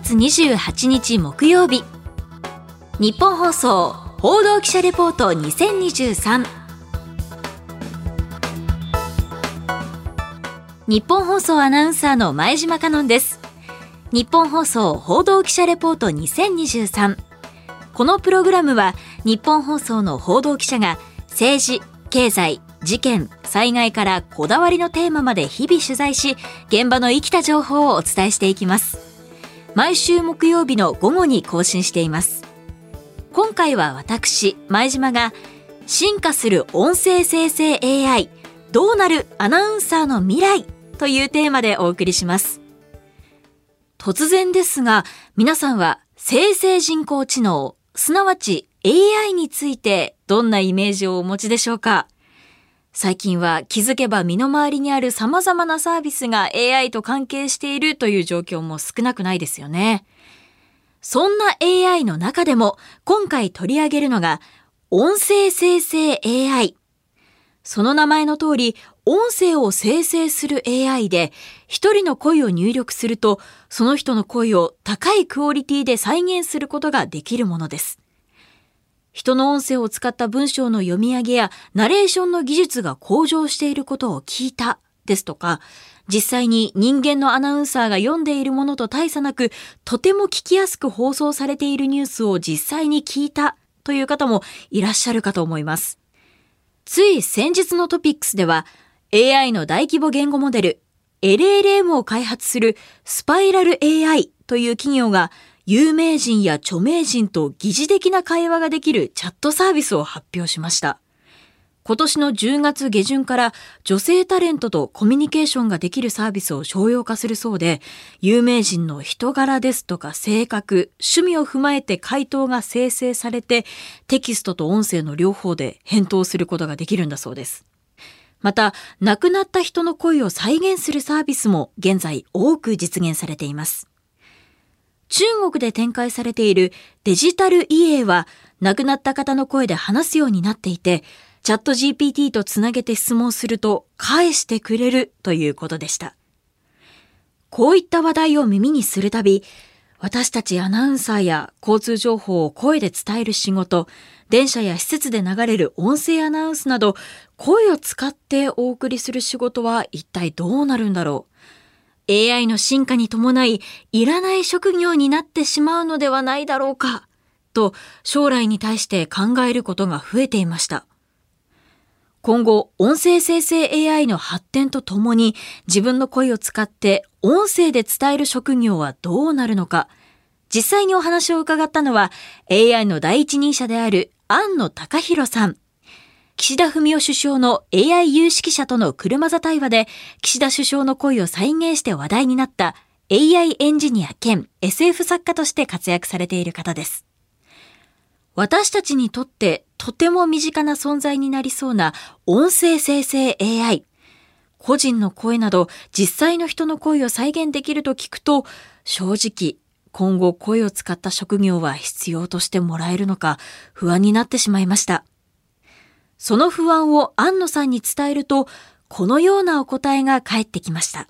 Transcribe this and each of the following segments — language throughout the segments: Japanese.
月28日木曜日。日本放送報道記者レポート2023日本放送アナウンサーの前島香音です。日本放送報道記者レポート2023このプログラムは日本放送の報道記者が政治経済事件災害からこだわりのテーマまで日々取材し現場の生きた情報をお伝えしていきます。毎週木曜日の午後に更新しています。今回は私前島が進化する音声生成 AI どうなるアナウンサーの未来というテーマでお送りします。突然ですが皆さんは生成人工知能すなわち AI についてどんなイメージをお持ちでしょうか？最近は気づけば身の回りにある様々なサービスが AI と関係しているという状況も少なくないですよね。そんな AI の中でも今回取り上げるのが音声生成 AI。その名前の通り音声を生成する AI で一人の声を入力するとその人の声を高いクオリティで再現することができるものです。人の音声を使った文章の読み上げやナレーションの技術が向上していることを聞いたですとか、実際に人間のアナウンサーが読んでいるものと大差なく、とても聞きやすく放送されているニュースを実際に聞いたという方もいらっしゃるかと思います。つい先日のトピックスでは、AI の大規模言語モデル、LLM を開発するスパイラル AI という企業が有名人や著名人と疑似的な会話ができるチャットサービスを発表しました。今年の10月下旬から女性タレントとコミュニケーションができるサービスを商用化するそうで、有名人の人柄ですとか性格、趣味を踏まえて回答が生成されて、テキストと音声の両方で返答することができるんだそうです。また、亡くなった人の声を再現するサービスも現在多く実現されています。中国で展開されているデジタルイエは亡くなった方の声で話すようになっていて、チャット GPT とつなげて質問すると返してくれるということでした。こういった話題を耳にするたび、私たちアナウンサーや交通情報を声で伝える仕事、電車や施設で流れる音声アナウンスなど、声を使ってお送りする仕事は一体どうなるんだろう。AI の進化に伴い、いらない職業になってしまうのではないだろうか、と将来に対して考えることが増えていました。今後、音声生成 AI の発展とともに自分の声を使って音声で伝える職業はどうなるのか、実際にお話を伺ったのは AI の第一人者である安野隆弘さん。岸田文雄首相の AI 有識者との車座対話で、岸田首相の声を再現して話題になった AI エンジニア兼 SF 作家として活躍されている方です。私たちにとってとても身近な存在になりそうな音声生成 AI。個人の声など実際の人の声を再現できると聞くと、正直今後声を使った職業は必要としてもらえるのか不安になってしまいました。その不安を安野さんに伝えると、このようなお答えが返ってきました。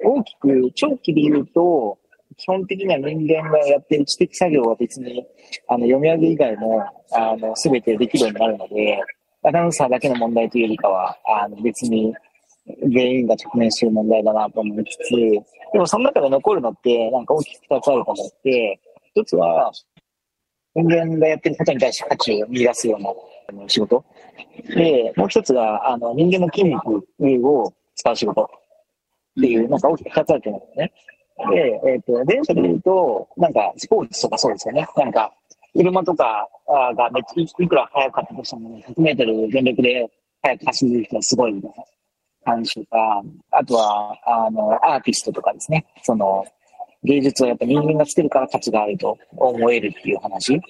大きく、長期で言うと、基本的には人間がやってる知的作業は別に、あの、読み上げ以外も、あの、すべてできるようになるので、アナウンサーだけの問題というよりかは、あの、別に、全員が直面してる問題だなと思いつつ、でもその中で残るのって、なんか大きく二つあると思って、一つは、人間がやってることに対して価値を見出すような仕事。で、もう一つが、あの、人間の筋肉を使う仕事っていう、なんか大きく二つあると思うんですね。で、えっ、ー、と、電車で言うと、なんか、スポーツとかそうですよね。なんか、車とかがめっちゃいくら速かったとしても、100メートル全力で速く走る人はすごいみたいな感じとか、あとは、あの、アーティストとかですね。その、芸術はやっぱ人間がしてるから価値があると思えるっていう話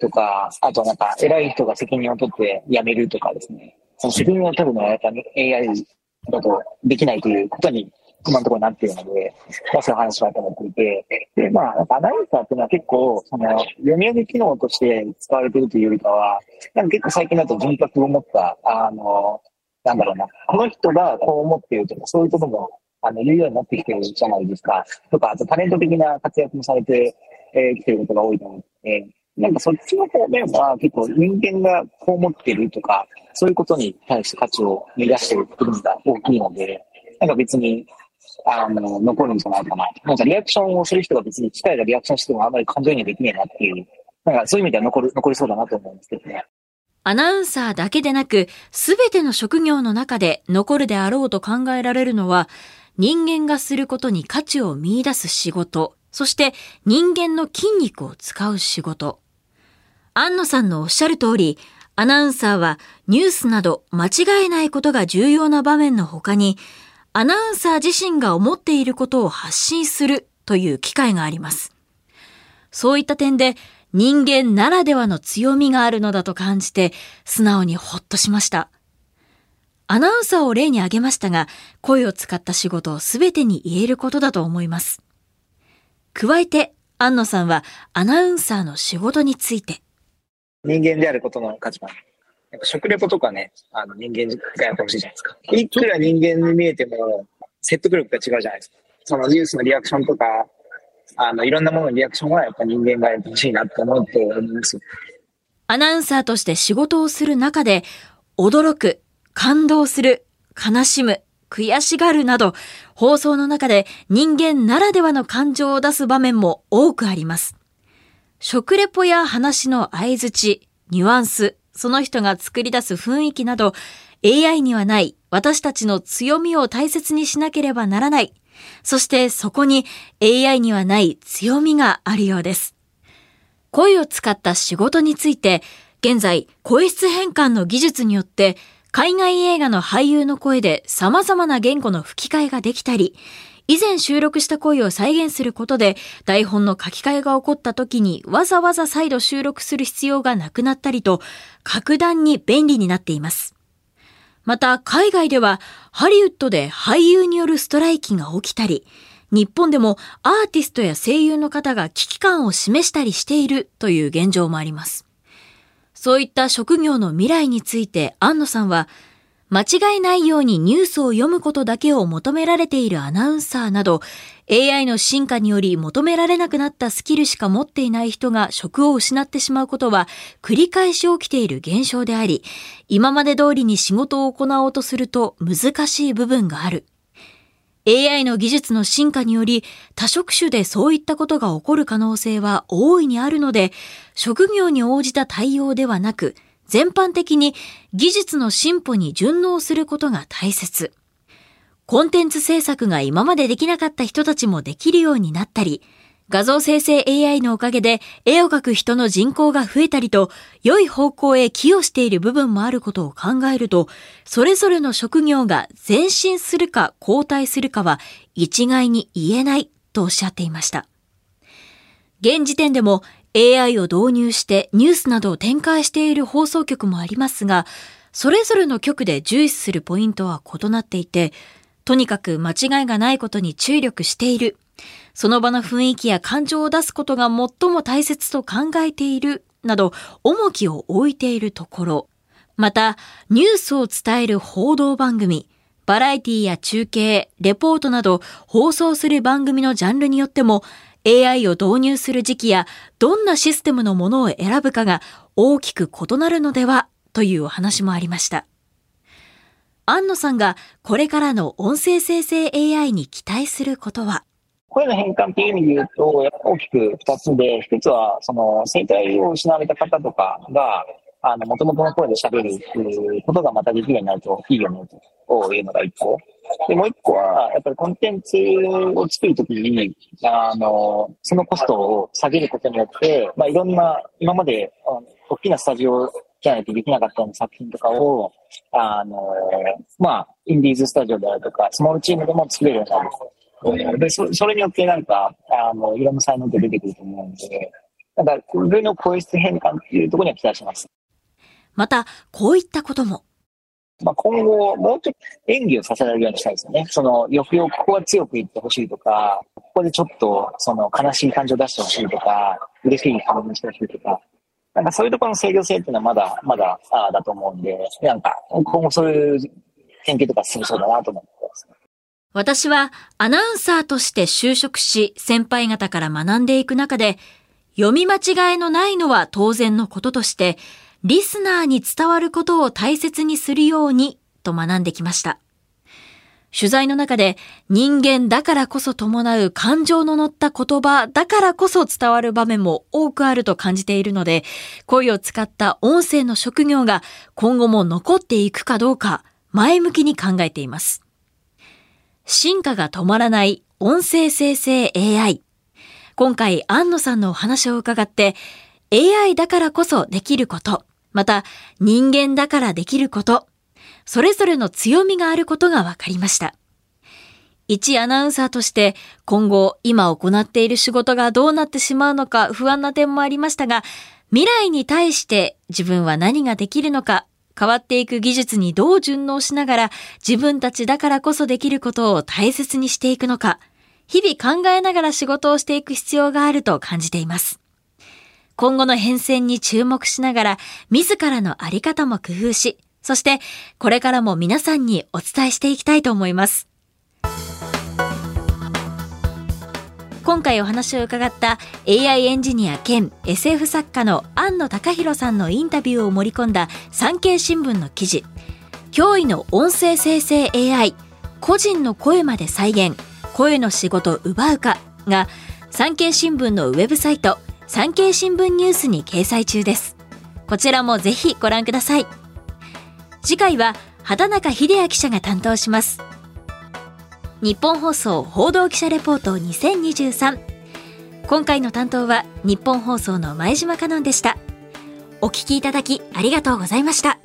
とか、あとなんか偉い人が責任を取って辞めるとかですね。その責任を取るのはやっぱ AI だとできないということに今のところなっているので、まあそういう話はと思っていて、で、まあ、アナウンサーっていうのは結構、その、読み上げ機能として使われているというよりかは、なんか結構最近だと人格を持った、あの、なんだろうな、この人がこう思っているとか、そういうこともあの、言うようになってきてるじゃないですか。とか、あとタレント的な活躍もされて、えー、きてることが多いと思って、なんかそっちの方面は結構人間がこう思ってるとか、そういうことに対して価値を見出してる部分が大きいので、なんか別に、あの、残るんじゃないかな。なんかリアクションをする人が別に機械がリアクションしてもあんまり感情にはできないなっていう、なんかそういう意味では残る、残りそうだなと思うんですけどね。アナウンサーだけでなく、すべての職業の中で残るであろうと考えられるのは、人間がすることに価値を見出す仕事、そして人間の筋肉を使う仕事。安野さんのおっしゃる通り、アナウンサーはニュースなど間違えないことが重要な場面の他に、アナウンサー自身が思っていることを発信するという機会があります。そういった点で人間ならではの強みがあるのだと感じて素直にほっとしました。アナウンサーを例に挙げましたが、声を使った仕事をすべてに言えることだと思います。加えて、安野さんはアナウンサーの仕事について。人間であることの価値観。やっぱ食レポとかね、あの人間がやってほしいじゃないですか。いくら人間に見えても説得力が違うじゃないですか。そのニュースのリアクションとか、あの、いろんなもののリアクションはやっぱ人間がやってほしいなって思って思います。アナウンサーとして仕事をする中で、驚く、感動する、悲しむ、悔しがるなど、放送の中で人間ならではの感情を出す場面も多くあります。食レポや話の合図値、ニュアンス、その人が作り出す雰囲気など、AI にはない私たちの強みを大切にしなければならないそしてそこに AI にはない強みがあるようです。声を使った仕事について、現在、声質変換の技術によって、海外映画の俳優の声で様々な言語の吹き替えができたり、以前収録した声を再現することで台本の書き換えが起こった時にわざわざ再度収録する必要がなくなったりと格段に便利になっています。また海外ではハリウッドで俳優によるストライキが起きたり、日本でもアーティストや声優の方が危機感を示したりしているという現状もあります。そういった職業の未来について安野さんは、間違いないようにニュースを読むことだけを求められているアナウンサーなど、AI の進化により求められなくなったスキルしか持っていない人が職を失ってしまうことは繰り返し起きている現象であり、今まで通りに仕事を行おうとすると難しい部分がある。AI の技術の進化により多職種でそういったことが起こる可能性は大いにあるので、職業に応じた対応ではなく、全般的に技術の進歩に順応することが大切。コンテンツ制作が今までできなかった人たちもできるようになったり、画像生成 AI のおかげで絵を描く人の人口が増えたりと、良い方向へ寄与している部分もあることを考えると、それぞれの職業が前進するか後退するかは一概に言えないとおっしゃっていました。現時点でも AI を導入してニュースなどを展開している放送局もありますが、それぞれの局で重視するポイントは異なっていて、とにかく間違いがないことに注力している。その場の雰囲気や感情を出すことが最も大切と考えている。など、重きを置いているところ。また、ニュースを伝える報道番組、バラエティや中継、レポートなど放送する番組のジャンルによっても AI を導入する時期やどんなシステムのものを選ぶかが大きく異なるのではというお話もありました。安野さんがこれからの音声生成 AI に期待することは？声の変換っていう意味で言うと、やっぱ大きく二つで、一つは、その、声帯を失われた方とかが、あの、元々の声で喋るっていうことがまたできるようになるといいよね、というのが一個。で、もう一個は、やっぱりコンテンツを作るときに、あの、そのコストを下げることによって、まあ、いろんな、今まで、大きなスタジオじゃないとできなかったような作品とかを、あの、まあ、インディーズスタジオであるとか、スモールチームでも作れるようになる。で、そそれによってなんか、あの、いろんな才能って出てくると思うんで、だから、上の声質変換っていうところには期待します。また、こういったことも。まあ、今後、もうちょっと演技をさせられるようにしたいですよね。その、欲をここは強く言ってほしいとか、ここでちょっと、その、悲しい感情を出してほしいとか、嬉しい感情にしてほしいとか、なんかそういうところの制御性っていうのはまだ、まだ、あだと思うんで、なんか、今後そういう研究とか進みそうだなと思ってます。私はアナウンサーとして就職し先輩方から学んでいく中で読み間違いのないのは当然のこととしてリスナーに伝わることを大切にするようにと学んできました。取材の中で人間だからこそ伴う感情の乗った言葉だからこそ伝わる場面も多くあると感じているので、声を使った音声の職業が今後も残っていくかどうか前向きに考えています。進化が止まらない音声生成 AI。今回、安野さんのお話を伺って、AI だからこそできること、また人間だからできること、それぞれの強みがあることが分かりました。一アナウンサーとして今後今行っている仕事がどうなってしまうのか不安な点もありましたが、未来に対して自分は何ができるのか、変わっていく技術にどう順応しながら自分たちだからこそできることを大切にしていくのか、日々考えながら仕事をしていく必要があると感じています。今後の変遷に注目しながら自らのあり方も工夫し、そしてこれからも皆さんにお伝えしていきたいと思います。今回お話を伺った AI エンジニア兼 SF 作家の安野隆弘さんのインタビューを盛り込んだ産経新聞の記事。驚異の音声生成 AI 個人の声まで再現。声の仕事奪うか。が産経新聞のウェブサイト産経新聞ニュースに掲載中です。こちらもぜひご覧ください。次回は畑中秀也記者が担当します。日本放送報道記者レポート2023今回の担当は日本放送の前島香音でした。お聞きいただきありがとうございました。